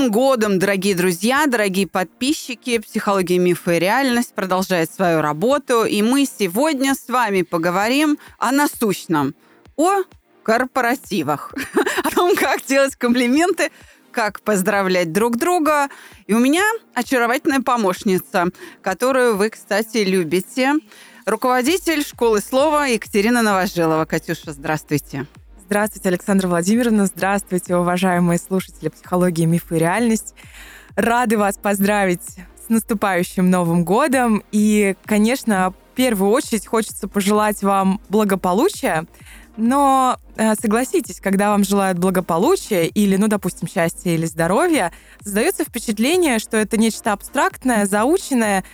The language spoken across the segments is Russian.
Новым годом, дорогие друзья, дорогие подписчики! Психология, мифы и реальность продолжает свою работу. И мы сегодня с вами поговорим о насущном, о корпоративах, о том, как делать комплименты, как поздравлять друг друга. И у меня очаровательная помощница, которую вы, кстати, любите. Руководитель школы слова Екатерина Новожилова. Катюша, здравствуйте. Здравствуйте, Александра Владимировна. Здравствуйте, уважаемые слушатели психологии, мифы и реальность. Рады вас поздравить с наступающим Новым годом. И, конечно, в первую очередь хочется пожелать вам благополучия. Но э, согласитесь, когда вам желают благополучия или, ну, допустим, счастья или здоровья, создается впечатление, что это нечто абстрактное, заученное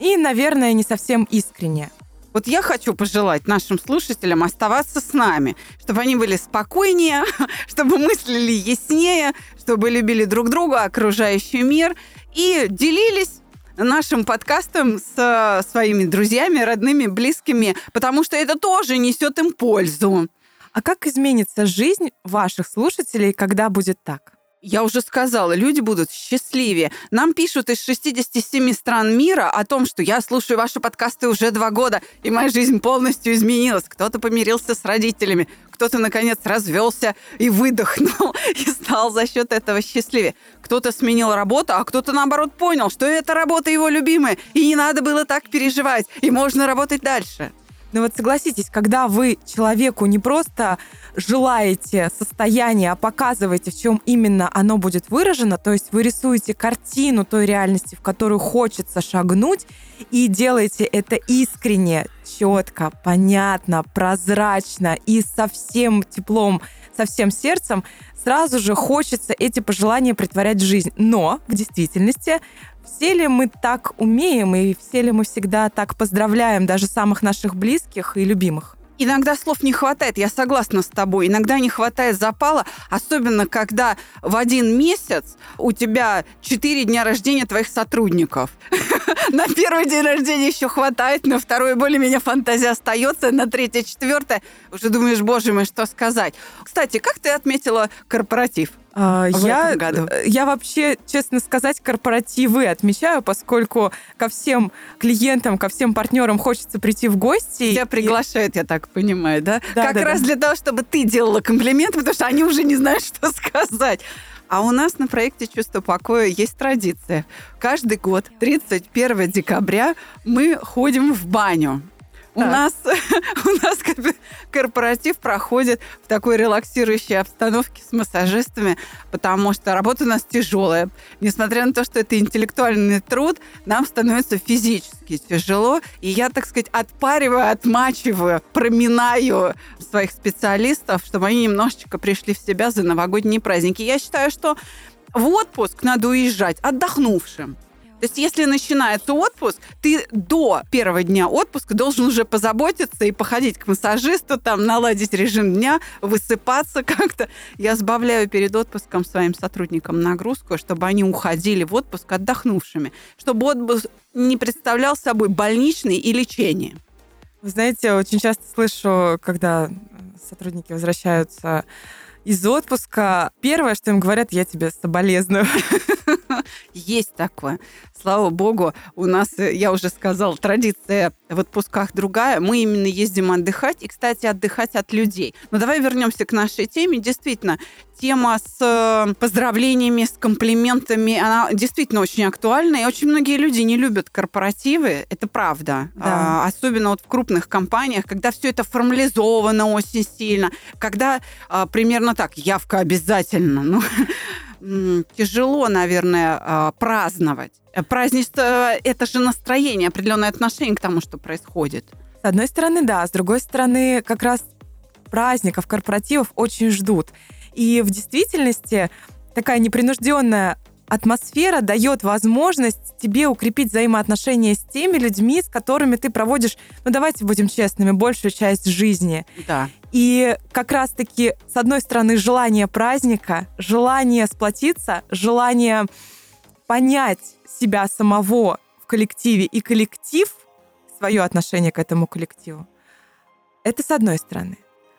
и, наверное, не совсем искреннее. Вот я хочу пожелать нашим слушателям оставаться с нами, чтобы они были спокойнее, чтобы мыслили яснее, чтобы любили друг друга, окружающий мир и делились нашим подкастом с своими друзьями, родными, близкими, потому что это тоже несет им пользу. А как изменится жизнь ваших слушателей, когда будет так? Я уже сказала, люди будут счастливее. Нам пишут из 67 стран мира о том, что я слушаю ваши подкасты уже два года, и моя жизнь полностью изменилась. Кто-то помирился с родителями, кто-то, наконец, развелся и выдохнул, и стал за счет этого счастливее. Кто-то сменил работу, а кто-то, наоборот, понял, что эта работа его любимая, и не надо было так переживать, и можно работать дальше. Но вот согласитесь, когда вы человеку не просто желаете состояние, а показываете, в чем именно оно будет выражено, то есть вы рисуете картину той реальности, в которую хочется шагнуть, и делаете это искренне, четко, понятно, прозрачно и со всем теплом, со всем сердцем, сразу же хочется эти пожелания притворять в жизнь. Но в действительности все ли мы так умеем и все ли мы всегда так поздравляем даже самых наших близких и любимых? Иногда слов не хватает, я согласна с тобой. Иногда не хватает запала, особенно когда в один месяц у тебя четыре дня рождения твоих сотрудников. На первый день рождения еще хватает, на второй более-менее фантазия остается, на третье, четвертое уже думаешь, боже мой, что сказать. Кстати, как ты отметила корпоратив? А, я, э, я вообще, честно сказать, корпоративы отмечаю, поскольку ко всем клиентам, ко всем партнерам хочется прийти в гости. Тебя и... приглашают, я так понимаю, да? да как да, раз да. для того, чтобы ты делала комплимент, потому что они уже не знают, что сказать. А у нас на проекте «Чувство покоя» есть традиция. Каждый год, 31 декабря, мы ходим в баню. У нас, у нас корпоратив проходит в такой релаксирующей обстановке с массажистами, потому что работа у нас тяжелая. Несмотря на то, что это интеллектуальный труд, нам становится физически тяжело. И я, так сказать, отпариваю, отмачиваю, проминаю своих специалистов, чтобы они немножечко пришли в себя за новогодние праздники. Я считаю, что в отпуск надо уезжать отдохнувшим. То есть, если начинается отпуск, ты до первого дня отпуска должен уже позаботиться и походить к массажисту, там, наладить режим дня, высыпаться как-то. Я сбавляю перед отпуском своим сотрудникам нагрузку, чтобы они уходили в отпуск отдохнувшими, чтобы отпуск не представлял собой больничный и лечение. Вы знаете, очень часто слышу, когда сотрудники возвращаются из отпуска, первое, что им говорят, я тебе соболезную. Есть такое. Слава богу, у нас, э, я уже сказала, традиция в отпусках другая. Мы именно ездим отдыхать и, кстати, отдыхать от людей. Но давай вернемся к нашей теме. Действительно, тема с э, поздравлениями, с комплиментами, она действительно очень актуальна. И очень многие люди не любят корпоративы, это правда. Да. А, особенно вот в крупных компаниях, когда все это формализовано очень сильно, когда а, примерно так, явка обязательно. Ну, тяжело, наверное, а, праздновать. Празднество – это же настроение, определенное отношение к тому, что происходит. С одной стороны, да. С другой стороны, как раз праздников, корпоративов очень ждут. И в действительности такая непринужденная атмосфера дает возможность тебе укрепить взаимоотношения с теми людьми, с которыми ты проводишь, ну давайте будем честными, большую часть жизни. Да. И как раз-таки, с одной стороны, желание праздника, желание сплотиться, желание понять себя самого в коллективе и коллектив, свое отношение к этому коллективу. Это с одной стороны.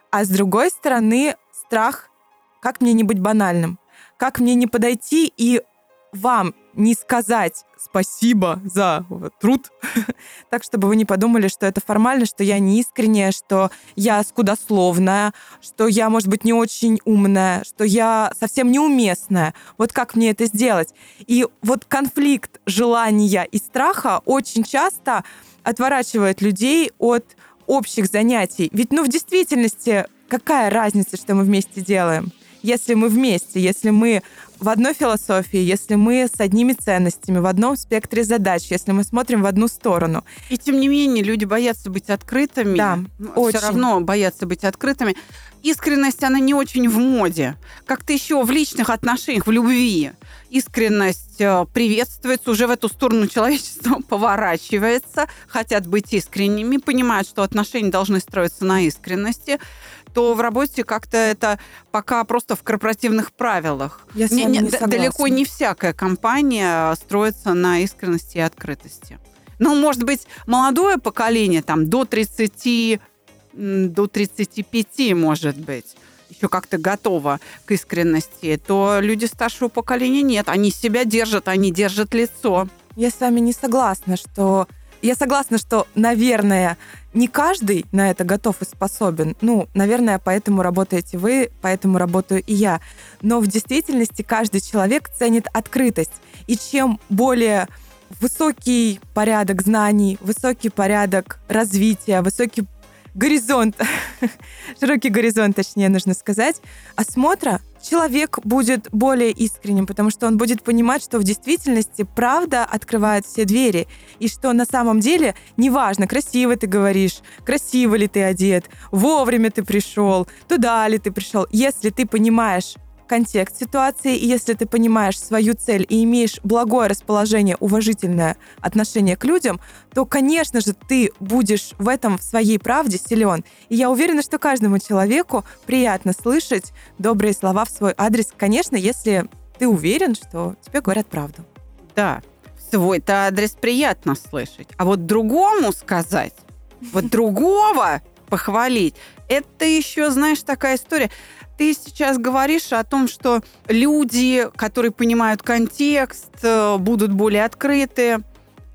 А с другой стороны, страх, как мне не быть банальным, как мне не подойти и вам не сказать спасибо за труд, так, чтобы вы не подумали, что это формально, что я не искренняя, что я скудословная, что я, может быть, не очень умная, что я совсем неуместная. Вот как мне это сделать? И вот конфликт желания и страха очень часто отворачивает людей от общих занятий. Ведь, ну, в действительности, какая разница, что мы вместе делаем? Если мы вместе, если мы в одной философии, если мы с одними ценностями, в одном спектре задач, если мы смотрим в одну сторону. И тем не менее люди боятся быть открытыми. Да, ну, очень. Все равно боятся быть открытыми. Искренность, она не очень в моде. Как-то еще в личных отношениях, в любви. Искренность э, приветствуется, уже в эту сторону человечество поворачивается, хотят быть искренними, понимают, что отношения должны строиться на искренности то в работе как-то это пока просто в корпоративных правилах. Я не, не, не далеко не всякая компания строится на искренности и открытости. Ну, может быть, молодое поколение, там, до 30, до 35, может быть, еще как-то готово к искренности, то люди старшего поколения нет. Они себя держат, они держат лицо. Я с вами не согласна, что я согласна, что, наверное, не каждый на это готов и способен. Ну, наверное, поэтому работаете вы, поэтому работаю и я. Но в действительности каждый человек ценит открытость. И чем более высокий порядок знаний, высокий порядок развития, высокий горизонт, широкий горизонт, точнее, нужно сказать, осмотра, человек будет более искренним, потому что он будет понимать, что в действительности правда открывает все двери, и что на самом деле неважно, красиво ты говоришь, красиво ли ты одет, вовремя ты пришел, туда ли ты пришел, если ты понимаешь контекст ситуации, и если ты понимаешь свою цель и имеешь благое расположение, уважительное отношение к людям, то, конечно же, ты будешь в этом в своей правде силен. И я уверена, что каждому человеку приятно слышать добрые слова в свой адрес, конечно, если ты уверен, что тебе говорят правду. Да, свой-то адрес приятно слышать. А вот другому сказать, вот другого похвалить, это еще, знаешь, такая история. Ты сейчас говоришь о том, что люди, которые понимают контекст, э, будут более открыты.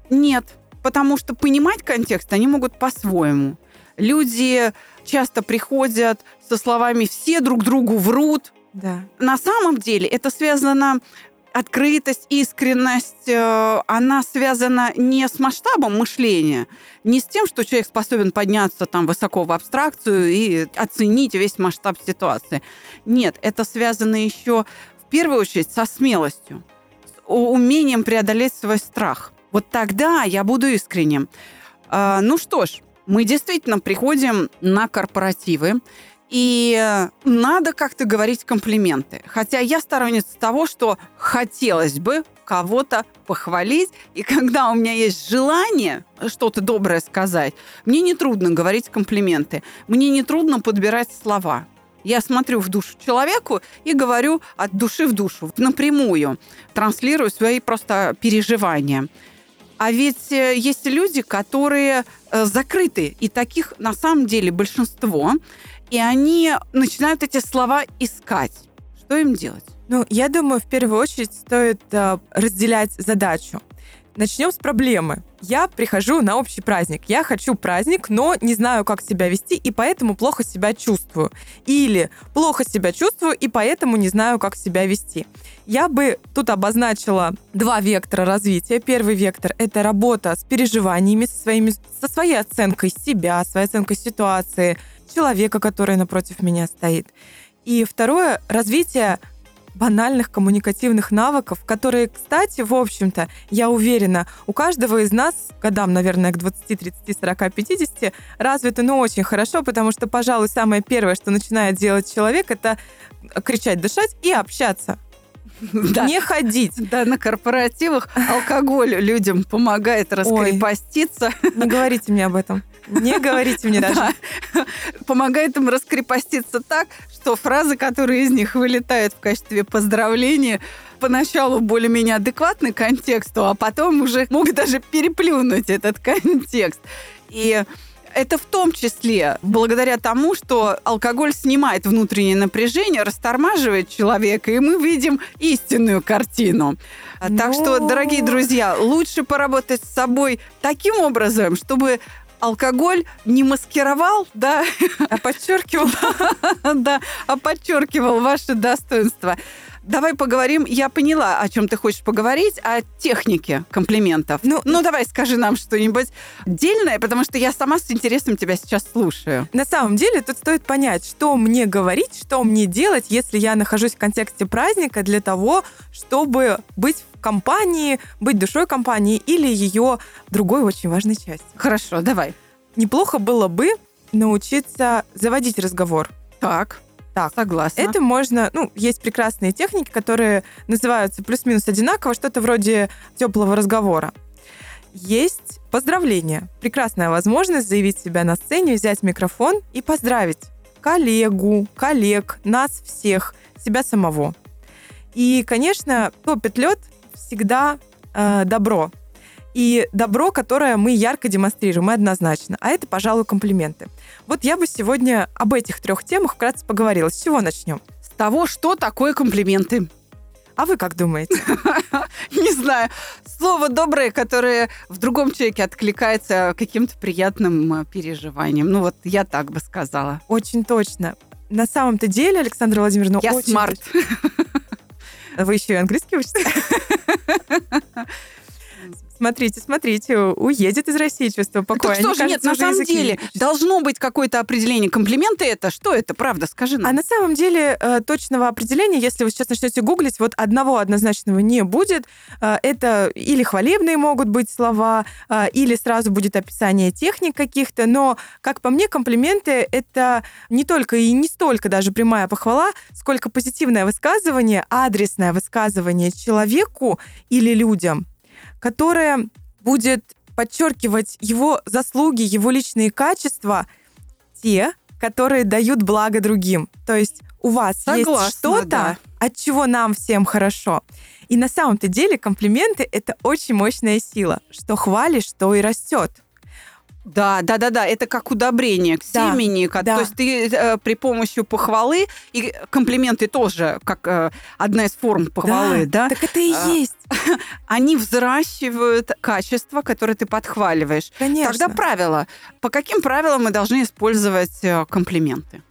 Нет, потому что понимать контекст они могут по-своему. Люди часто приходят со словами «все друг другу врут». Да. На самом деле это связано открытость, искренность, э, она связана не с масштабом мышления, не с тем, что человек способен подняться там высоко в абстракцию и оценить весь масштаб ситуации. Нет, это связано еще в первую очередь со смелостью, с умением преодолеть свой страх. Вот тогда я буду искренним. А, ну что ж, мы действительно приходим на корпоративы, и надо как-то говорить комплименты. Хотя я сторонница того, что хотелось бы кого-то похвалить. И когда у меня есть желание что-то доброе сказать, мне не трудно говорить комплименты. Мне не трудно подбирать слова. Я смотрю в душу человеку и говорю от души в душу, напрямую, транслирую свои просто переживания. А ведь э, есть люди, которые э, закрыты, и таких на самом деле большинство и они начинают эти слова искать. Что им делать? Ну, я думаю, в первую очередь стоит э, разделять задачу. Начнем с проблемы. Я прихожу на общий праздник. Я хочу праздник, но не знаю, как себя вести, и поэтому плохо себя чувствую. Или плохо себя чувствую, и поэтому не знаю, как себя вести. Я бы тут обозначила два вектора развития. Первый вектор — это работа с переживаниями, со, своими, со своей оценкой себя, своей оценкой ситуации — человека, который напротив меня стоит. И второе — развитие банальных коммуникативных навыков, которые, кстати, в общем-то, я уверена, у каждого из нас, годам, наверное, к 20, 30, 40, 50, развиты, ну, очень хорошо, потому что, пожалуй, самое первое, что начинает делать человек, это кричать, дышать и общаться. Да. Не ходить. Да, на корпоративах алкоголь людям помогает раскрепоститься. Ой, не говорите мне об этом. Не говорите мне даже. Да. Помогает им раскрепоститься так, что фразы, которые из них вылетают в качестве поздравления, поначалу более-менее адекватны контексту, а потом уже могут даже переплюнуть этот контекст. И это в том числе благодаря тому, что алкоголь снимает внутреннее напряжение, растормаживает человека, и мы видим истинную картину. Но... Так что, дорогие друзья, лучше поработать с собой таким образом, чтобы алкоголь не маскировал, да, а подчеркивал, да, а подчеркивал ваше достоинство. Давай поговорим. Я поняла, о чем ты хочешь поговорить, о технике комплиментов. Ну, ну давай скажи нам что-нибудь дельное, потому что я сама с интересом тебя сейчас слушаю. На самом деле тут стоит понять, что мне говорить, что мне делать, если я нахожусь в контексте праздника для того, чтобы быть в компании, быть душой компании или ее другой очень важной частью. Хорошо, давай. Неплохо было бы научиться заводить разговор. Так. Так, согласна. Это можно, ну, есть прекрасные техники, которые называются плюс-минус одинаково, что-то вроде теплого разговора. Есть поздравление. Прекрасная возможность заявить себя на сцене, взять микрофон и поздравить коллегу, коллег, нас всех, себя самого. И, конечно, топит лед всегда э, добро. И добро, которое мы ярко демонстрируем, однозначно. А это, пожалуй, комплименты. Вот я бы сегодня об этих трех темах вкратце поговорила. С чего начнем? С того, что такое комплименты. А вы как думаете? Не знаю. Слово доброе, которое в другом человеке откликается каким-то приятным э, переживанием. Ну вот я так бы сказала. Очень точно. На самом-то деле, Александра Владимировна, я очень... smart. Вы еще и английский учите? Смотрите, смотрите, уедет из России чувство покоя. Так что же, нет, на самом деле, должно быть какое-то определение. Комплименты это, что это, правда, скажи нам. А на самом деле э, точного определения, если вы сейчас начнете гуглить, вот одного однозначного не будет. Э, это или хвалебные могут быть слова, э, или сразу будет описание техник каких-то, но, как по мне, комплименты — это не только и не столько даже прямая похвала, сколько позитивное высказывание, адресное высказывание человеку или людям — которая будет подчеркивать его заслуги, его личные качества, те, которые дают благо другим. То есть у вас Согласна, есть что-то, да. от чего нам всем хорошо. И на самом-то деле комплименты — это очень мощная сила. Что хвалишь, то и растет. Да, да, да, да, это как удобрение к да, семени. Как, да. То есть ты э, при помощи похвалы, и комплименты тоже как э, одна из форм похвалы, да? да? Так это и а, есть. Они взращивают качество, которое ты подхваливаешь. Конечно. Тогда правило. По каким правилам мы должны использовать э, комплименты?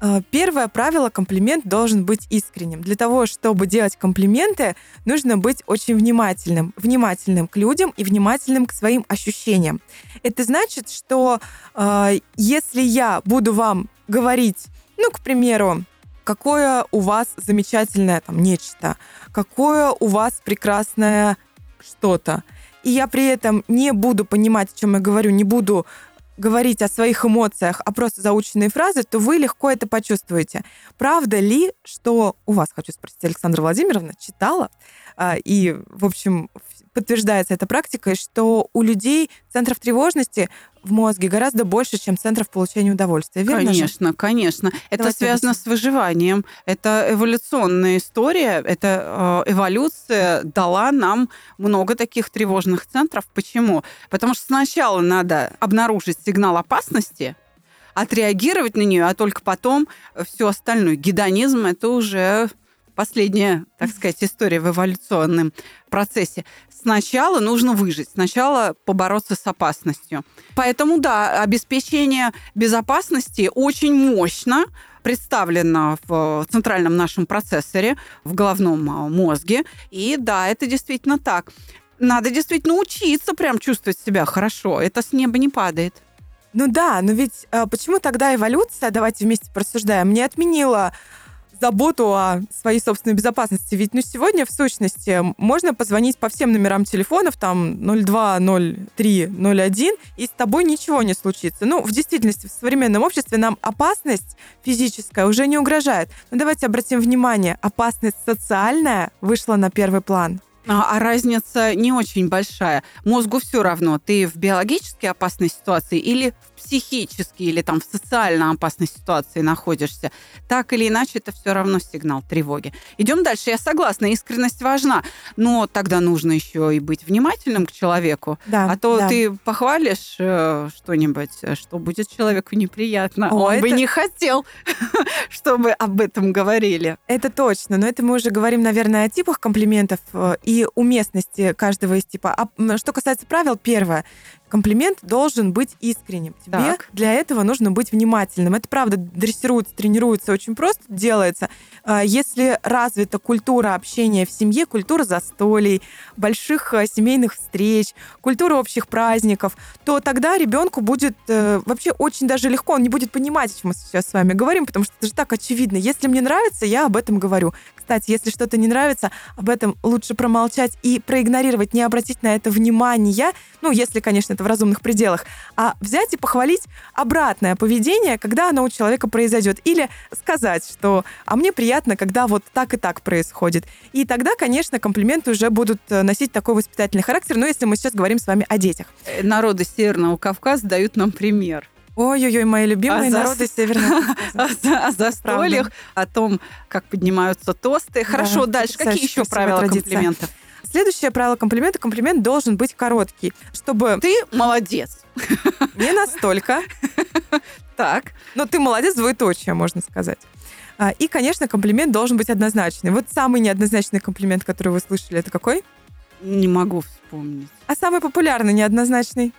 Э, первое правило – комплимент должен быть искренним. Для того, чтобы делать комплименты, нужно быть очень внимательным. Внимательным к людям и внимательным к своим ощущениям. Это значит, что э, если я буду вам говорить, ну, к примеру, какое у вас замечательное там нечто, какое у вас прекрасное что-то, и я при этом не буду понимать, о чем я говорю, не буду говорить о своих эмоциях, а просто заученные фразы, то вы легко это почувствуете. Правда ли, что у вас, хочу спросить, Александра Владимировна, читала, а, и, в общем, подтверждается эта практикой, что у людей центров тревожности в мозге гораздо больше, чем центров получения удовольствия. Верно конечно, же? конечно. Это Давайте связано объясним. с выживанием. Это эволюционная история. Это э, эволюция дала нам много таких тревожных центров. Почему? Потому что сначала надо обнаружить сигнал опасности, отреагировать на нее, а только потом все остальное. Гедонизм это уже последняя, так сказать, история в эволюционном процессе. Сначала нужно выжить, сначала побороться с опасностью. Поэтому, да, обеспечение безопасности очень мощно представлено в центральном нашем процессоре, в головном а, мозге. И да, это действительно так. Надо действительно учиться прям чувствовать себя хорошо. Это с неба не падает. Ну да, но ведь э, почему тогда эволюция, давайте вместе порассуждаем, не отменила заботу о своей собственной безопасности. Ведь ну, сегодня, в сущности, можно позвонить по всем номерам телефонов, там 02, 03, 01, и с тобой ничего не случится. Ну, в действительности, в современном обществе нам опасность физическая уже не угрожает. Но давайте обратим внимание, опасность социальная вышла на первый план. А, а разница не очень большая. Мозгу все равно, ты в биологически опасной ситуации или в психически, или там в социально опасной ситуации находишься. Так или иначе, это все равно сигнал тревоги. Идем дальше. Я согласна, искренность важна, но тогда нужно еще и быть внимательным к человеку. Да, а то да. ты похвалишь э, что-нибудь, что будет человеку неприятно. О, Он это... бы не хотел, чтобы об этом говорили. Это точно, но это мы уже говорим, наверное, о типах комплиментов э, и уместности каждого из типа. А что касается правил, первое. Комплимент должен быть искренним. Тебе Так. для этого нужно быть внимательным. Это правда дрессируется, тренируется, очень просто делается. А, Если развита культура общения в семье, культура застолий, больших э, семейных встреч, культура общих праздников, то тогда ребенку будет э, вообще очень даже легко, он не будет понимать, о чем мы сейчас с вами говорим, потому что это же так очевидно. Если мне нравится, я об этом говорю. Кстати, если что-то не нравится, об этом лучше промолчать и проигнорировать, не обратить на это внимания, ну, если, конечно, это в разумных пределах, а взять и похвалить обратное поведение, когда оно у человека произойдет. Или сказать, что «а мне приятно, когда вот так и так происходит». И тогда, конечно, комплименты уже будут э, носить такой воспитательный характер, но если мы сейчас говорим с вами о детях. Э, Народы Северного Кавказа дают нам пример. Ой-ой-ой, мои любимые А за- народы Северного о, Кавказа. за- о застольях, о том, как поднимаются тосты. Хорошо, Да, дальше. Какие еще правила комплиментов? Следующее правило комплимента. Комплимент должен быть короткий, чтобы Ты молодец. не настолько, Так. но ты молодец, двоеточие, можно сказать. А, И, конечно, комплимент должен быть однозначный. Вот самый неоднозначный комплимент, который вы слышали, это какой? Не могу вспомнить. А самый популярный неоднозначный?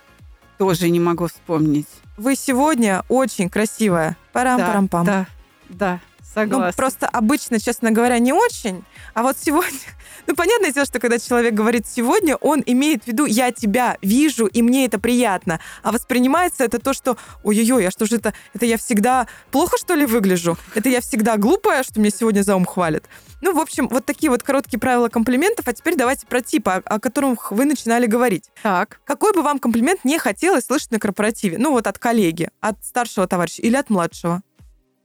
Тоже не могу вспомнить. Вы сегодня очень красивая. Парам-парам-пам. Да, да, Ну, согласна. просто обычно, честно говоря, не очень. А вот сегодня... Ну, понятное дело, что когда человек говорит «сегодня», он имеет в виду «я тебя вижу, и мне это приятно». А воспринимается это то, что «ой-ой-ой, а что же это? Это я всегда плохо, что ли, выгляжу? Это я всегда глупая, что меня сегодня за ум хвалят?» Ну, в общем, вот такие вот короткие правила комплиментов. А теперь давайте про типы, о, о которых вы начинали говорить. Так. Какой бы вам комплимент не хотелось слышать на корпоративе? Ну, вот от коллеги, от старшего товарища или от младшего?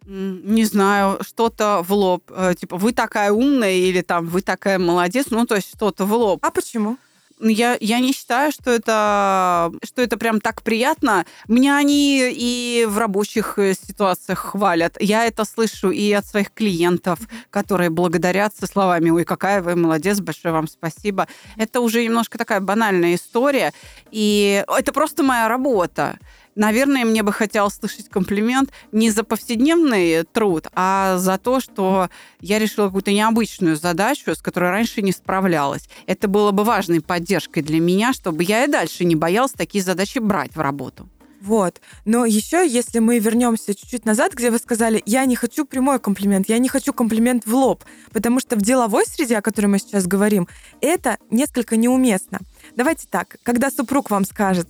Не знаю, что-то в лоб. э, Типа, вы такая умная или там, вы такая молодец. Ну, то есть что-то в лоб. А почему? Ну, Я, я не считаю, что это, что это прям так приятно. Меня они и в рабочих э, ситуациях хвалят. Я это слышу и от своих клиентов, которые благодарят со словами «Ой, какая вы молодец, большое вам спасибо». Это уже немножко такая банальная история. И это просто моя работа. Наверное, мне бы хотелось слышать комплимент не за повседневный труд, а за то, что я решила какую-то необычную задачу, с которой раньше не справлялась. Это было бы важной поддержкой для меня, чтобы я и дальше не боялась такие задачи брать в работу. Вот. Но еще, если мы вернемся чуть-чуть назад, где вы сказали, я не хочу прямой комплимент, я не хочу комплимент в лоб, потому что в деловой среде, о которой мы сейчас говорим, это несколько неуместно. Давайте так, когда супруг вам скажет,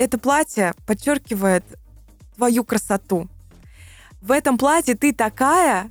это платье подчеркивает твою красоту. В этом платье ты такая,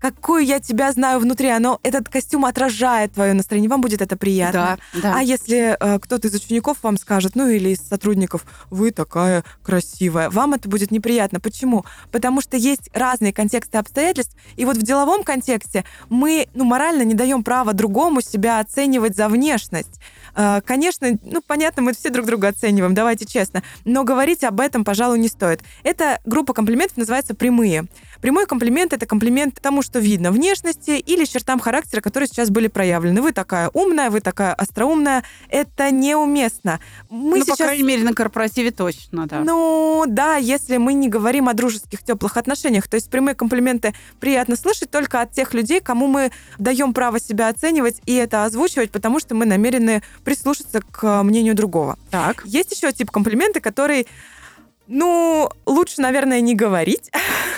какую я тебя знаю внутри. Оно, этот костюм отражает твое настроение. Вам будет это приятно. Да, да. А если э, кто-то из учеников вам скажет, ну или из сотрудников, вы такая красивая, вам это будет неприятно. Почему? Потому что есть разные контексты обстоятельств, и вот в деловом контексте мы, ну, морально не даем права другому себя оценивать за внешность. Э, Конечно, ну, понятно, мы все друг друга оцениваем, давайте честно, но говорить об этом, пожалуй, не стоит. Эта группа комплиментов называется прямые. Прямой комплимент — это комплимент тому, что видно внешности или чертам характера, которые сейчас были проявлены. Вы такая умная, вы такая остроумная. Это неуместно. Мы ну, сейчас... по крайней мере, на корпоративе точно, да. Ну, да, если мы не говорим о дружеских, теплых отношениях. То есть прямые комплименты приятно слышать только от тех людей, кому мы даем право себя оценивать и это озвучивать, потому что мы намерены прислушаться к мнению другого. Так. Есть еще тип комплименты, который, ну, лучше, наверное, не говорить.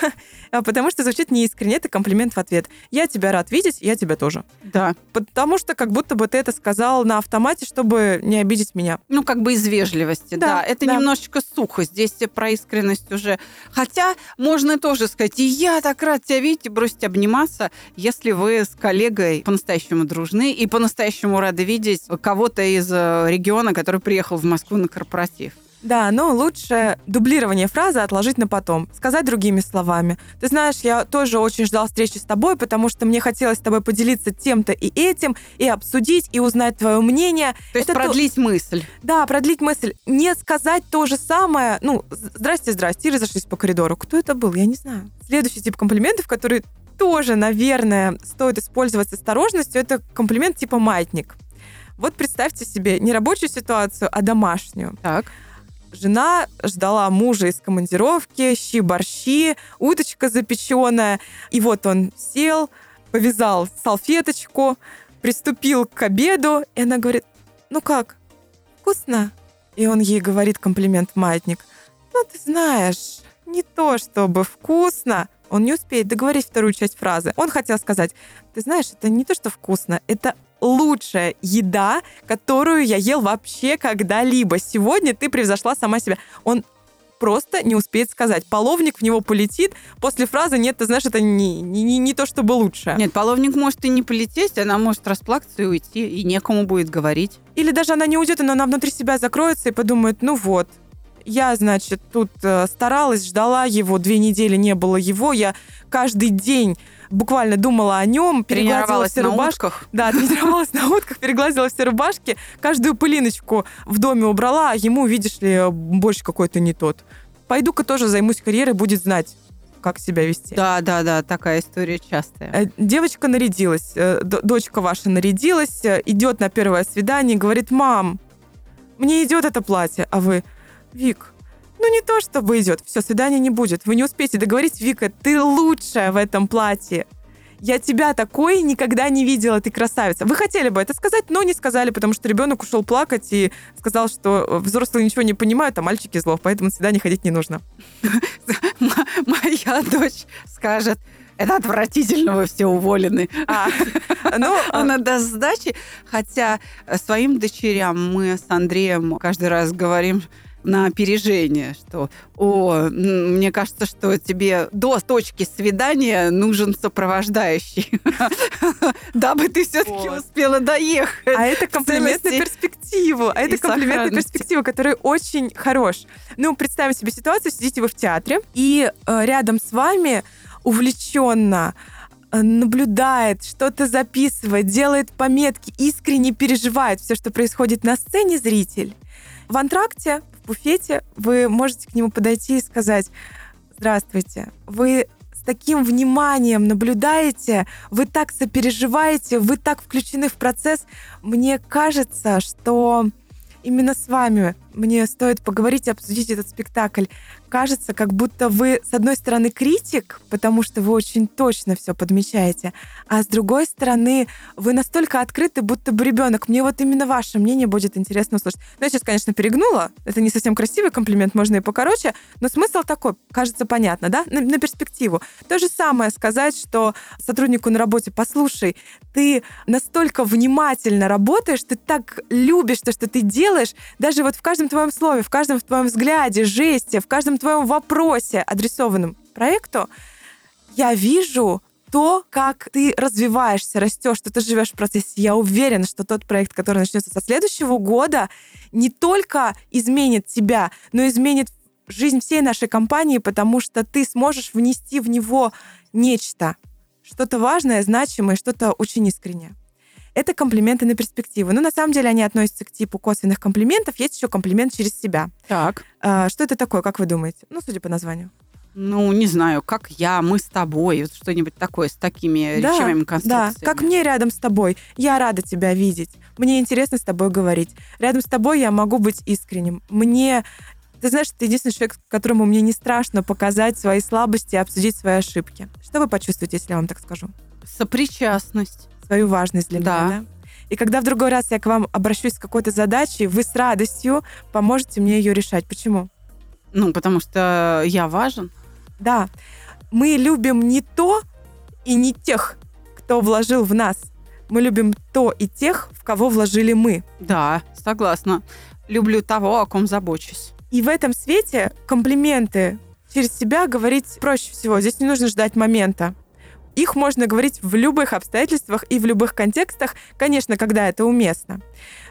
а, потому что звучит неискренне, это комплимент в ответ. Я тебя рад видеть, я тебя тоже. Да. Потому что как будто бы ты это сказал на автомате, чтобы не обидеть меня. Ну, как бы из вежливости, да. да. Это да. немножечко сухо. Здесь про искренность уже. Хотя можно тоже сказать, и я так рад тебя видеть, и бросить обниматься, если вы с коллегой по-настоящему дружны и по-настоящему рады видеть кого-то из э, региона, который приехал в Москву на корпоратив. Да, но лучше дублирование фразы отложить на потом. Сказать другими словами. Ты знаешь, я тоже очень ждал встречи с тобой, потому что мне хотелось с тобой поделиться тем-то и этим, и обсудить, и узнать твое мнение. То есть Это продлить то... мысль. Да, продлить мысль. Не сказать то же самое. Ну, здрасте, здрасте, и разошлись по коридору. Кто это был? Я не знаю. Следующий тип комплиментов, который тоже, наверное, стоит использовать с осторожностью, это комплимент типа маятник. Вот представьте себе не рабочую ситуацию, а домашнюю. Так. Жена ждала мужа из командировки, щи-борщи, уточка запеченная. И вот он сел, повязал салфеточку, приступил к обеду, и она говорит, ну как, вкусно? И он ей говорит комплимент маятник. Ну, ты знаешь, не то чтобы вкусно. Он не успеет договорить вторую часть фразы. Он хотел сказать, ты знаешь, это не то, что вкусно, это лучшая еда, которую я ел вообще когда-либо. Сегодня ты превзошла сама себя. Он просто не успеет сказать. Половник в него полетит. После фразы «нет, ты знаешь, это не, не, не то, чтобы лучше». Нет, половник может и не полететь, она может расплакаться и уйти, и некому будет говорить. Или даже она не уйдет, но она внутри себя закроется и подумает, ну вот, я, значит, тут э, старалась, ждала его, две недели не было его, я каждый день буквально думала о нем, перегладила все рубашки. Да, тренировалась на утках, переглазила все рубашки, каждую пылиночку в доме убрала, а ему, видишь ли, больше какой-то не тот. Пойду-ка тоже займусь карьерой, будет знать, как себя вести. Да, да, да, такая история частая. Э, девочка нарядилась, э, дочка ваша нарядилась, идет на первое свидание, говорит, мам, мне идет это платье, а вы, Вик, ну не то чтобы идет, все, свидания не будет. Вы не успеете договорить, Вика, ты лучшая в этом платье. Я тебя такой никогда не видела, ты красавица. Вы хотели бы это сказать, но не сказали, потому что ребенок ушел плакать и сказал, что взрослые ничего не понимают, а мальчики зло, поэтому на свидание ходить не нужно. Моя дочь скажет, это отвратительно, вы все уволены. А, ну, она даст сдачи. Хотя своим дочерям мы с Андреем каждый раз говорим, на опережение, что, о, мне кажется, что тебе до точки свидания нужен сопровождающий, дабы ты все-таки успела доехать. А это комплимент на перспективу. А это комплимент на перспективу, который очень хорош. Ну, представим себе ситуацию, сидите вы в театре, и э, рядом с вами увлеченно э, наблюдает, что-то записывает, делает пометки, искренне переживает все, что происходит на сцене зритель. В антракте буфете, вы можете к нему подойти и сказать, здравствуйте, вы с таким вниманием наблюдаете, вы так сопереживаете, вы так включены в процесс. Мне кажется, что именно с вами мне стоит поговорить и обсудить этот спектакль. Кажется, как будто вы, с одной стороны, критик, потому что вы очень точно все подмечаете, а с другой стороны, вы настолько открыты, будто бы ребенок. Мне вот именно ваше мнение будет интересно услышать. Ну, я сейчас, конечно, перегнула. Это не совсем красивый комплимент, можно и покороче, но смысл такой, кажется, понятно, да? На, на перспективу. То же самое сказать, что сотруднику на работе, послушай, ты настолько внимательно работаешь, ты так любишь то, что ты делаешь, даже вот в каждом каждом твоем слове, в каждом твоем взгляде, жесте, в каждом твоем вопросе, адресованном проекту, я вижу то, как ты развиваешься, растешь, что ты живешь в процессе. Я уверена, что тот проект, который начнется со следующего года, не только изменит тебя, но изменит жизнь всей нашей компании, потому что ты сможешь внести в него нечто, что-то важное, значимое, что-то очень искреннее. Это комплименты на перспективу. Но на самом деле они относятся к типу косвенных комплиментов. Есть еще комплимент через себя. Так. А, что это такое, как вы думаете? Ну, судя по названию. Ну, не знаю, как я, мы с тобой, вот что-нибудь такое с такими да, речевыми конструкциями. Да, как мне рядом с тобой. Я рада тебя видеть. Мне интересно с тобой говорить. Рядом с тобой я могу быть искренним. Мне ты знаешь, ты единственный человек, которому мне не страшно показать свои слабости и обсудить свои ошибки. Что вы почувствуете, если я вам так скажу? Сопричастность свою важность для да. меня. Да? И когда в другой раз я к вам обращусь с какой-то задачей, вы с радостью поможете мне ее решать. Почему? Ну, потому что я важен. Да. мы любим не то и не тех, кто вложил в нас. Мы любим то и тех, в кого вложили мы. Да, согласна. Люблю того, о ком забочусь. И в этом свете комплименты через себя говорить проще всего. Здесь не нужно ждать момента. Их можно говорить в любых обстоятельствах и в любых контекстах, конечно, когда это уместно.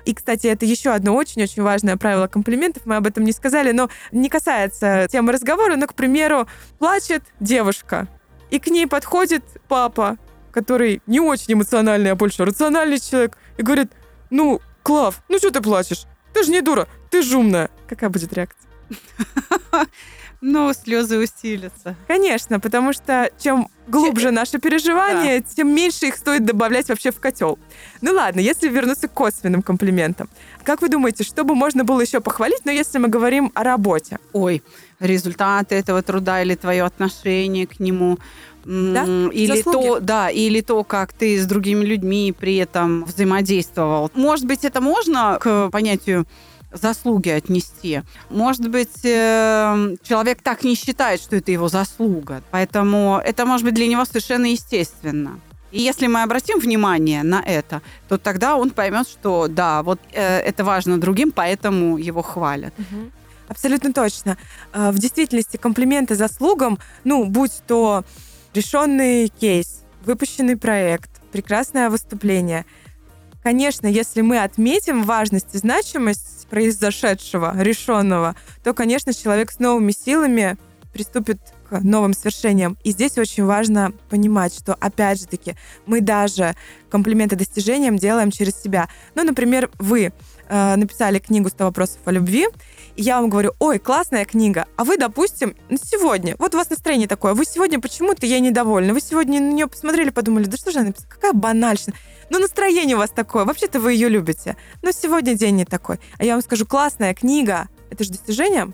И, кстати, это еще одно очень-очень важное правило комплиментов. Мы об этом не сказали, но не касается темы разговора. Но, к примеру, плачет девушка, и к ней подходит папа, который не очень эмоциональный, а больше рациональный человек, и говорит, ну, Клав, ну что ты плачешь? Ты же не дура, ты же умная. Какая будет реакция? Ну, слезы усилятся. Конечно, потому что чем глубже наши переживания, да. тем меньше их стоит добавлять вообще в котел. Ну ладно, если вернуться к косвенным комплиментам. Как вы думаете, что бы можно было еще похвалить, но если мы говорим о работе? Ой, результаты этого труда или твое отношение к нему. Да? Или то, да, или то, как ты с другими людьми при этом взаимодействовал. Может быть, это можно к понятию заслуги отнести. Может быть, э, человек так не считает, что это его заслуга. Поэтому это может быть для него совершенно естественно. И если мы обратим внимание на это, то тогда он поймет, что да, вот э, это важно другим, поэтому его хвалят. Угу. Абсолютно точно. Э, в действительности комплименты заслугам, ну, будь то решенный кейс, выпущенный проект, прекрасное выступление. Конечно, если мы отметим важность и значимость произошедшего, решенного, то, конечно, человек с новыми силами приступит к новым свершениям. И здесь очень важно понимать, что, опять же таки, мы даже комплименты достижениям делаем через себя. Ну, например, вы э, написали книгу «100 вопросов о любви», и я вам говорю, ой, классная книга, а вы, допустим, сегодня, вот у вас настроение такое, вы сегодня почему-то ей недовольны, вы сегодня на нее посмотрели, подумали, да что же она написала, какая банальщина. Ну, настроение у вас такое, вообще-то вы ее любите. Но сегодня день не такой. А я вам скажу, классная книга, это же достижение.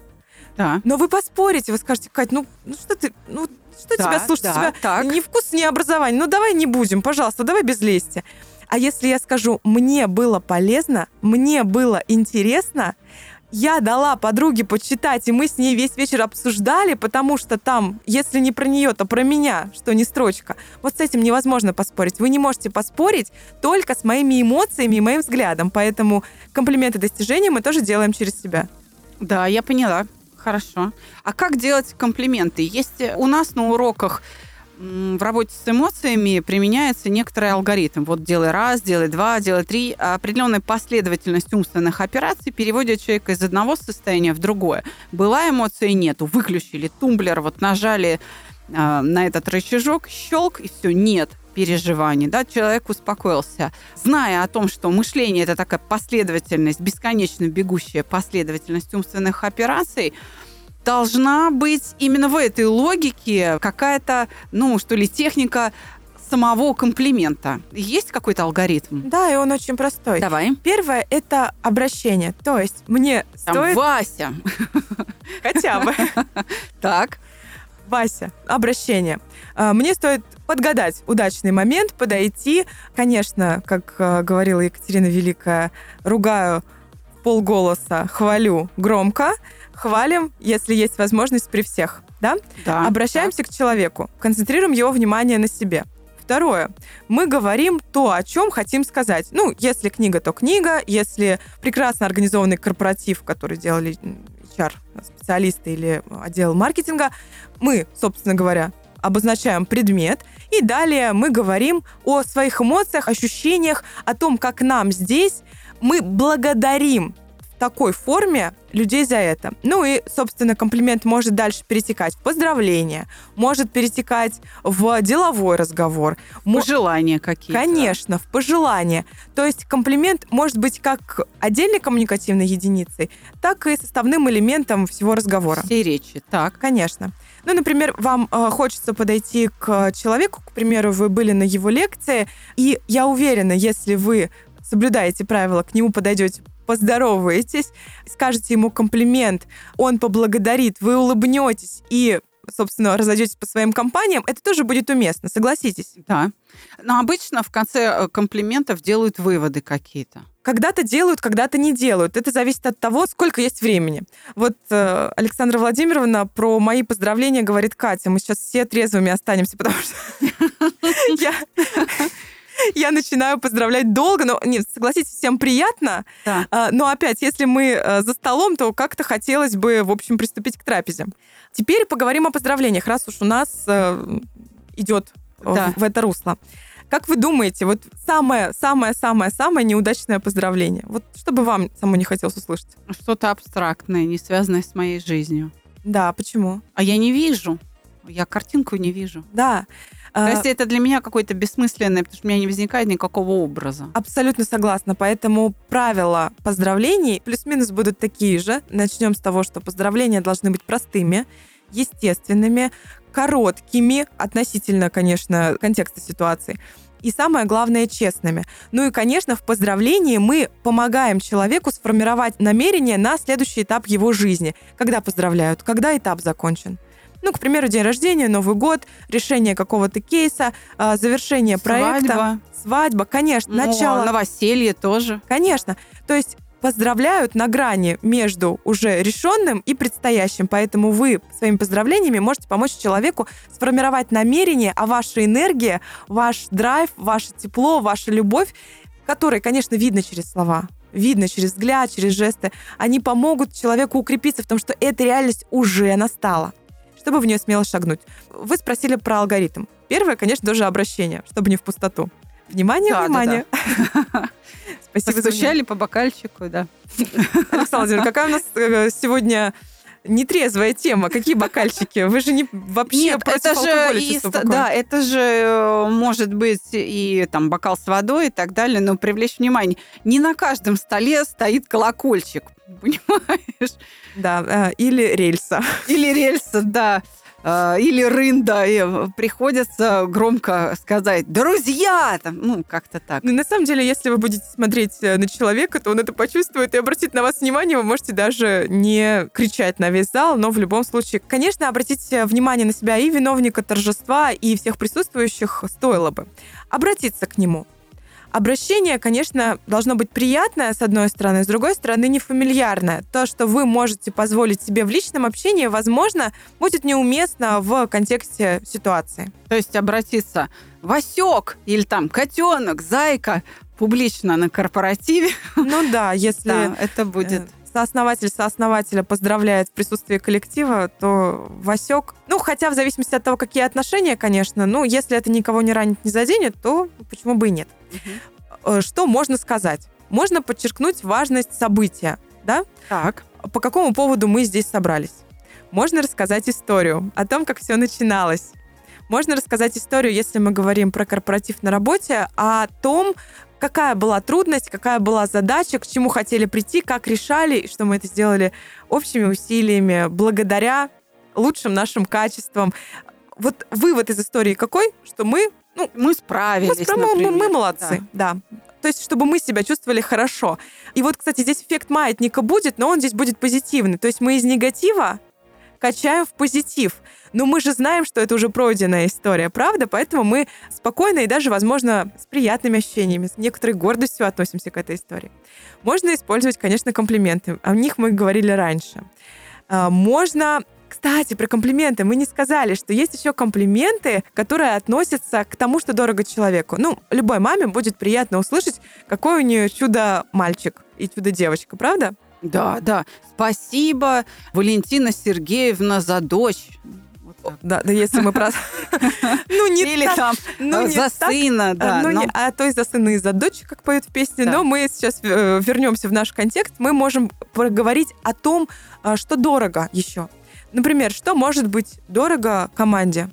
Да. Но вы поспорите, вы скажете, Кать, ну, ну что ты, ну что да, тебя слушать, да, тебя так. ни вкус, ни образование. Ну давай не будем, пожалуйста, давай без лести. А если я скажу, мне было полезно, мне было интересно, я дала подруге почитать, и мы с ней весь вечер обсуждали, потому что там, если не про нее, то про меня, что не строчка. Вот с этим невозможно поспорить. Вы не можете поспорить только с моими эмоциями и моим взглядом. Поэтому комплименты достижения мы тоже делаем через себя. Да, я поняла. Хорошо. А как делать комплименты? Есть у нас на уроках в работе с эмоциями применяется некоторый алгоритм. Вот делай раз, делай два, делай три. Определенная последовательность умственных операций переводит человека из одного состояния в другое. Была эмоция, нету. Выключили тумблер, вот нажали э, на этот рычажок, щелк, и все, нет переживаний, да, человек успокоился. Зная о том, что мышление – это такая последовательность, бесконечно бегущая последовательность умственных операций, должна быть именно в этой логике какая-то, ну, что ли, техника самого комплимента. Есть какой-то алгоритм? Да, и он очень простой. Давай. Первое – это обращение. То есть мне Там стоит... Вася. Хотя бы. Так. Вася, обращение. А, мне стоит подгадать удачный момент, подойти. Конечно, как а, говорила Екатерина Великая, ругаю полголоса, хвалю громко – хвалим, если есть возможность при всех. Да? Да. Обращаемся да. к человеку, концентрируем его внимание на себе. Второе. Мы говорим то, о чем хотим сказать. Ну, если книга, то книга. Если прекрасно организованный корпоратив, который делали HR-специалисты или отдел маркетинга, мы, собственно говоря, обозначаем предмет, и далее мы говорим о своих эмоциях, ощущениях, о том, как нам здесь мы благодарим такой форме людей за это. Ну и, собственно, комплимент может дальше перетекать в поздравления, может перетекать в деловой разговор. Пожелания какие-то. Конечно, в пожелания. То есть комплимент может быть как отдельной коммуникативной единицей, так и составным элементом всего разговора. Всей речи, так. Конечно. Ну, например, вам э, хочется подойти к человеку, к примеру, вы были на его лекции, и я уверена, если вы соблюдаете правила, к нему подойдете поздороваетесь, скажете ему комплимент, он поблагодарит, вы улыбнетесь и собственно, разойдетесь по своим компаниям, это тоже будет уместно, согласитесь? Да. Но обычно в конце э, комплиментов делают выводы какие-то. Когда-то делают, когда-то не делают. Это зависит от того, сколько есть времени. Вот э, Александра Владимировна про мои поздравления говорит Катя. Мы сейчас все трезвыми останемся, потому что я я начинаю поздравлять долго, но нет, согласитесь, всем приятно. Да. А, но опять, если мы э, за столом, то как-то хотелось бы, в общем, приступить к трапезе. Теперь поговорим о поздравлениях, раз уж у нас э, идет да. в, в это русло. Как вы думаете, вот самое-самое-самое-самое неудачное поздравление? Вот что бы вам самому не хотелось услышать? Что-то абстрактное, не связанное с моей жизнью. Да, почему? А я не вижу. Я картинку не вижу. Да. То есть это для меня какое-то бессмысленное, потому что у меня не возникает никакого образа. Абсолютно согласна. Поэтому правила поздравлений плюс-минус будут такие же. Начнем с того, что поздравления должны быть простыми, естественными, короткими, относительно, конечно, контекста ситуации. И самое главное, честными. Ну и, конечно, в поздравлении мы помогаем человеку сформировать намерение на следующий этап его жизни. Когда поздравляют, когда этап закончен. Ну, к примеру, день рождения, Новый год, решение какого-то кейса, а, завершение проекта. Свадьба. Свадьба, конечно. Ну, начало. Новоселье тоже. Конечно. То есть поздравляют на грани между уже решенным и предстоящим. Поэтому вы своими поздравлениями можете помочь человеку сформировать намерение, а ваша энергия, ваш драйв, ваше тепло, ваша любовь, которые, конечно, видно через слова, видно через взгляд, через жесты, они помогут человеку укрепиться в том, что эта реальность уже настала чтобы в нее смело шагнуть. Вы спросили про алгоритм. Первое, конечно, тоже обращение, чтобы не в пустоту. Внимание, да, внимание. Да, да. Спасибо. Постучали по бокальчику, да. Александр, какая у нас э, сегодня нетрезвая тема. Какие бокальчики? Вы же не вообще Нет, против это же и, Да, это же э, может быть и там бокал с водой и так далее, но привлечь внимание. Не на каждом столе стоит колокольчик, понимаешь? Да, э, или рельса. Или рельса, да. Э, или рында, и приходится громко сказать «друзья!» там, ну, как-то так. Ну, на самом деле, если вы будете смотреть э, на человека, то он это почувствует и обратит на вас внимание. Вы можете даже не кричать на весь зал, но в любом случае, конечно, обратить внимание на себя и виновника торжества, и всех присутствующих стоило бы. Обратиться к нему. Обращение, конечно, должно быть приятное, с одной стороны, с другой стороны, нефамильярное. То, что вы можете позволить себе в личном общении, возможно, будет неуместно в контексте ситуации. То есть обратиться Васек или там котенок, зайка публично на корпоративе. Ну да, если да, это будет э, сооснователь сооснователя поздравляет в присутствии коллектива, то Васек, ну, хотя в зависимости от того, какие отношения, конечно, ну, если это никого не ранит, не заденет, то почему бы и нет. Угу. Что можно сказать? Можно подчеркнуть важность события, да? Так. По какому поводу мы здесь собрались? Можно рассказать историю о том, как все начиналось. Можно рассказать историю, если мы говорим про корпоратив на работе, о том, какая была трудность, какая была задача, к чему хотели прийти, как решали, и что мы это сделали общими усилиями, благодаря лучшим нашим качествам. Вот вывод из истории какой? Что мы, ну, мы справились. Мы, спра- мы, мы молодцы, да. да. То есть, чтобы мы себя чувствовали хорошо. И вот, кстати, здесь эффект маятника будет, но он здесь будет позитивный. То есть мы из негатива качаем в позитив. Но мы же знаем, что это уже пройденная история, правда? Поэтому мы спокойно и даже, возможно, с приятными ощущениями, с некоторой гордостью относимся к этой истории. Можно использовать, конечно, комплименты. О них мы говорили раньше. А, можно кстати, про комплименты. Мы не сказали, что есть еще комплименты, которые относятся к тому, что дорого человеку. Ну, любой маме будет приятно услышать, какой у нее чудо-мальчик и чудо-девочка, правда? Да, да. Спасибо, Валентина Сергеевна, за дочь. Да, да, если мы про... Ну, не Или там ну, за сына, да. Ну, а то и за сына, и за дочь, как поют в песне. Но мы сейчас э, вернемся в наш контекст. Мы можем поговорить о том, а, что дорого еще. Например, что может быть дорого команде?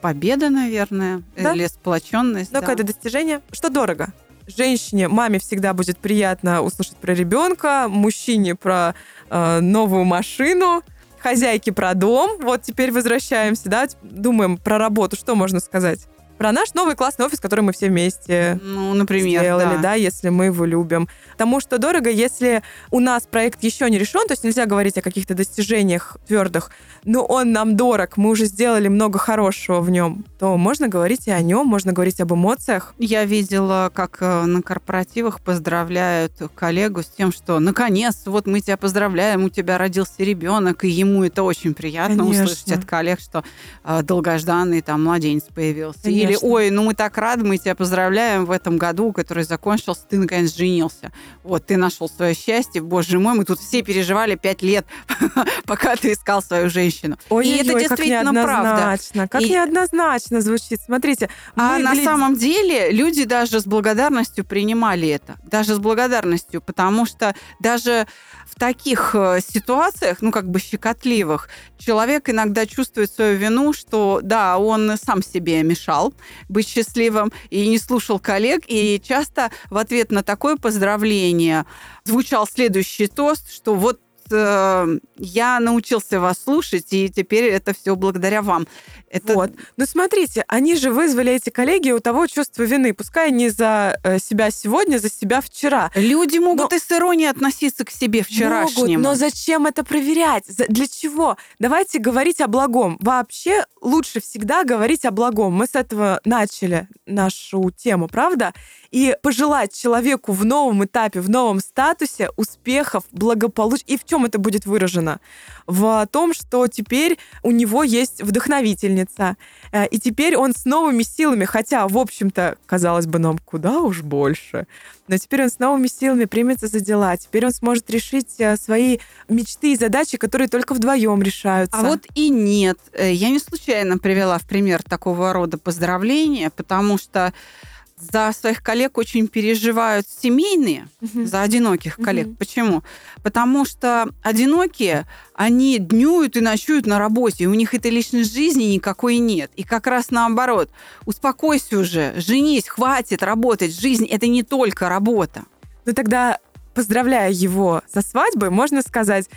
Победа, наверное, да? или сплоченность. Ну, да. какое-то достижение. Что дорого? женщине, маме всегда будет приятно услышать про ребенка, мужчине про э, новую машину, хозяйке про дом. Вот теперь возвращаемся, да, думаем про работу. Что можно сказать? Про наш новый классный офис, который мы все вместе ну, например, сделали, да. да, если мы его любим. Потому что дорого, если у нас проект еще не решен, то есть нельзя говорить о каких-то достижениях твердых, но он нам дорог, мы уже сделали много хорошего в нем, то можно говорить и о нем, можно говорить об эмоциях. Я видела, как э, на корпоративах поздравляют коллегу с тем, что наконец, вот мы тебя поздравляем, у тебя родился ребенок, и ему это очень приятно Конечно. услышать от коллег, что э, долгожданный там младенец появился. Конечно. Или, ой, ну мы так рады, мы тебя поздравляем в этом году, который закончился, ты наконец женился. Вот, ты нашел свое счастье, боже мой, мы тут все переживали пять лет, пока ты искал свою женщину. Ой, и это действительно правда. Как И- неоднозначно звучит. Смотрите, А на глядим- самом деле люди даже с благодарностью принимали это. Даже с благодарностью, потому что даже в таких э, ситуациях, ну, как бы щекотливых, человек иногда чувствует свою вину, что, да, он сам себе мешал быть счастливым и не слушал коллег, и часто в ответ на такое поздравление звучал следующий тост, что вот э, я научился вас слушать, и теперь это все благодаря вам. Это Вот. Ну, смотрите, они же вызвали эти коллеги у того чувство вины. Пускай не за э, себя сегодня, за себя вчера. Люди могут Но- и с иронией относиться к себе вчерашнему. Могут, но зачем это проверять? За- Для чего? Давайте говорить о благом. Вообще лучше всегда говорить о благом. Мы с этого начали нашу тему, правда? И пожелать человеку в новом этапе, в новом статусе успехов, благополучия. И в чем это будет выражено? В том, что теперь у него есть вдохновительница. Э, И теперь он с новыми силами, хотя, в общем-то, казалось бы, нам куда уж больше. Но теперь он с новыми силами примется за дела. Теперь он сможет решить э, свои мечты и задачи, которые только вдвоем решаются. А вот и нет. Э, Я не случайно привела в пример такого рода поздравления, потому что за своих коллег очень переживают семейные, Мгм. за одиноких коллег. Мгм. Почему? Потому что одинокие, они днюют и ночуют на работе, и у них этой личной жизни никакой нет. И как раз наоборот. Успокойся уже, женись, хватит работать. Жизнь – это не только работа. Ну тогда, поздравляя его со свадьбой, можно сказать,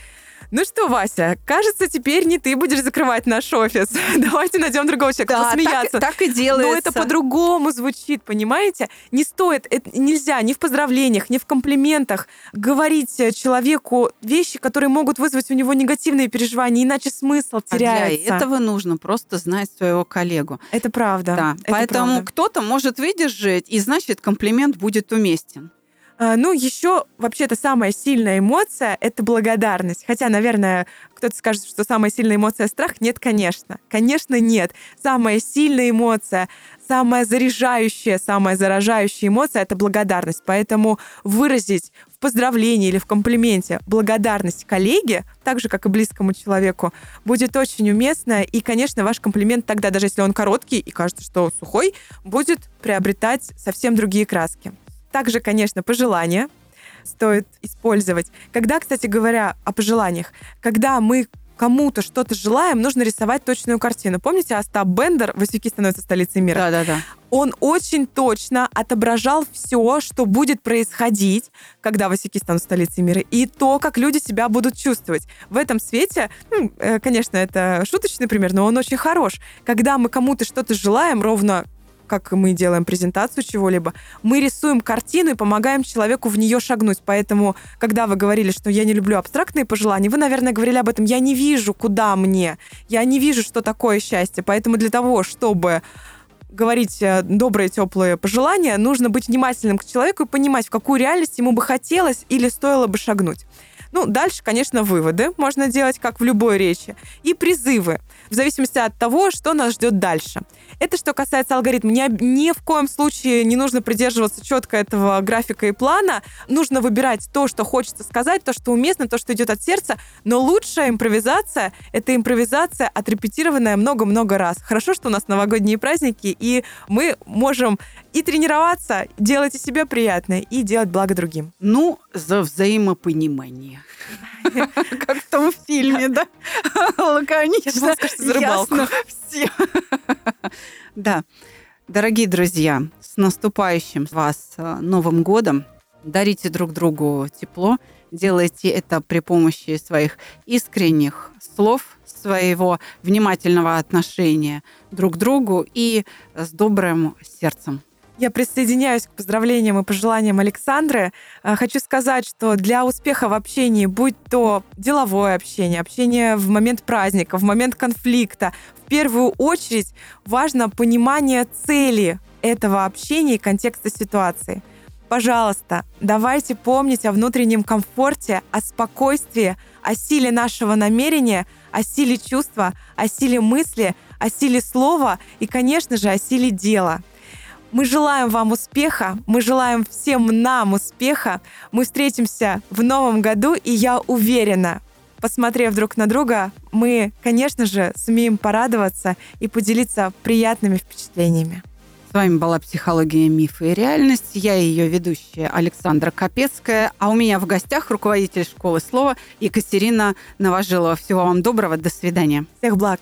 ну что, Вася, кажется, теперь не ты будешь закрывать наш офис. Давайте найдем другого человека, Да, так, посмеяться. так и делается. Но это по-другому звучит, понимаете? Не стоит, это нельзя ни в поздравлениях, ни в комплиментах говорить э, человеку вещи, которые могут вызвать у него негативные переживания, иначе смысл А теряется. Для этого нужно просто знать своего коллегу. Это правда. Да, это поэтому правда. кто-то может выдержать, и значит комплимент будет уместен. А, Ну, еще вообще-то самая сильная эмоция — это благодарность. Хотя, наверное, кто-то скажет, что самая сильная эмоция — страх. Нет, конечно. Конечно, нет. Самая сильная эмоция, самая заряжающая, самая заражающая эмоция — это благодарность. Поэтому выразить в поздравлении или в комплименте благодарность коллеге, так же, как и близкому человеку, будет очень уместно. И, конечно, ваш комплимент тогда, даже если он короткий и кажется, что сухой, будет приобретать совсем другие краски. Также, конечно, пожелания стоит использовать. Когда, кстати говоря, о пожеланиях, когда мы кому-то что-то желаем, нужно рисовать точную картину. Помните, Остап Бендер «Васюки становятся столицей мира»? Да-да-да. Он очень точно отображал все, что будет происходить, когда Васюки станут столицей мира, и то, как люди себя будут чувствовать. В этом свете, ну, э, конечно, это шуточный пример, но он очень хорош. Когда мы кому-то что-то желаем, ровно как мы делаем презентацию чего-либо, мы рисуем картину и помогаем человеку в нее шагнуть. Поэтому, когда вы говорили, что я не люблю абстрактные пожелания, вы, наверное, говорили об этом. Я не вижу, куда мне. Я не вижу, что такое счастье. Поэтому для того, чтобы говорить э, добрые, теплые пожелания, нужно быть внимательным к человеку и понимать, в какую реальность ему бы хотелось или стоило бы шагнуть. Ну, дальше, конечно, выводы можно делать, как в любой речи, и призывы, в зависимости от того, что нас ждет дальше. Это что касается алгоритма. Ни, ни в коем случае не нужно придерживаться четко этого графика и плана. Нужно выбирать то, что хочется сказать, то, что уместно, то, что идет от сердца. Но лучшая импровизация — это импровизация, отрепетированная много-много раз. Хорошо, что у нас новогодние праздники, и мы можем и тренироваться, делать и себе приятное, и делать благо другим. Ну, за взаимопонимание. Как в том фильме, да? Лаконично. За рыбалку. ясно всем. Да. Дорогие друзья, с наступающим вас э, Новым годом. Дарите друг другу тепло, делайте это при помощи своих искренних слов, своего внимательного отношения друг к другу и с добрым сердцем. Я присоединяюсь к поздравлениям и пожеланиям Александры. А, хочу сказать, что для успеха в общении, будь то деловое общение, общение в момент праздника, в момент конфликта, в первую очередь важно понимание цели этого общения и контекста ситуации. Пожалуйста, давайте помнить о внутреннем комфорте, о спокойствии, о силе нашего намерения, о силе чувства, о силе мысли, о силе слова и, конечно же, о силе дела – мы желаем вам успеха, мы желаем всем нам успеха. Мы встретимся в новом году, и я уверена, посмотрев друг на друга, мы, конечно же, сумеем порадоваться и поделиться приятными впечатлениями. С вами была «Психология, мифы и реальность». Я ее ведущая Александра Капецкая, а у меня в гостях руководитель школы слова Екатерина Новожилова. Всего вам доброго, до свидания. Всех благ.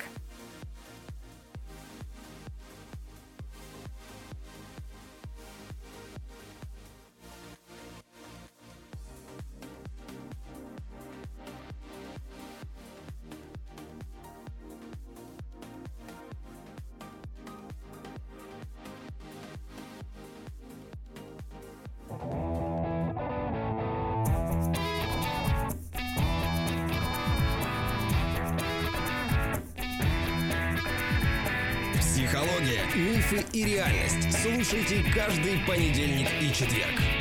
И реальность. Слушайте каждый понедельник и четверг.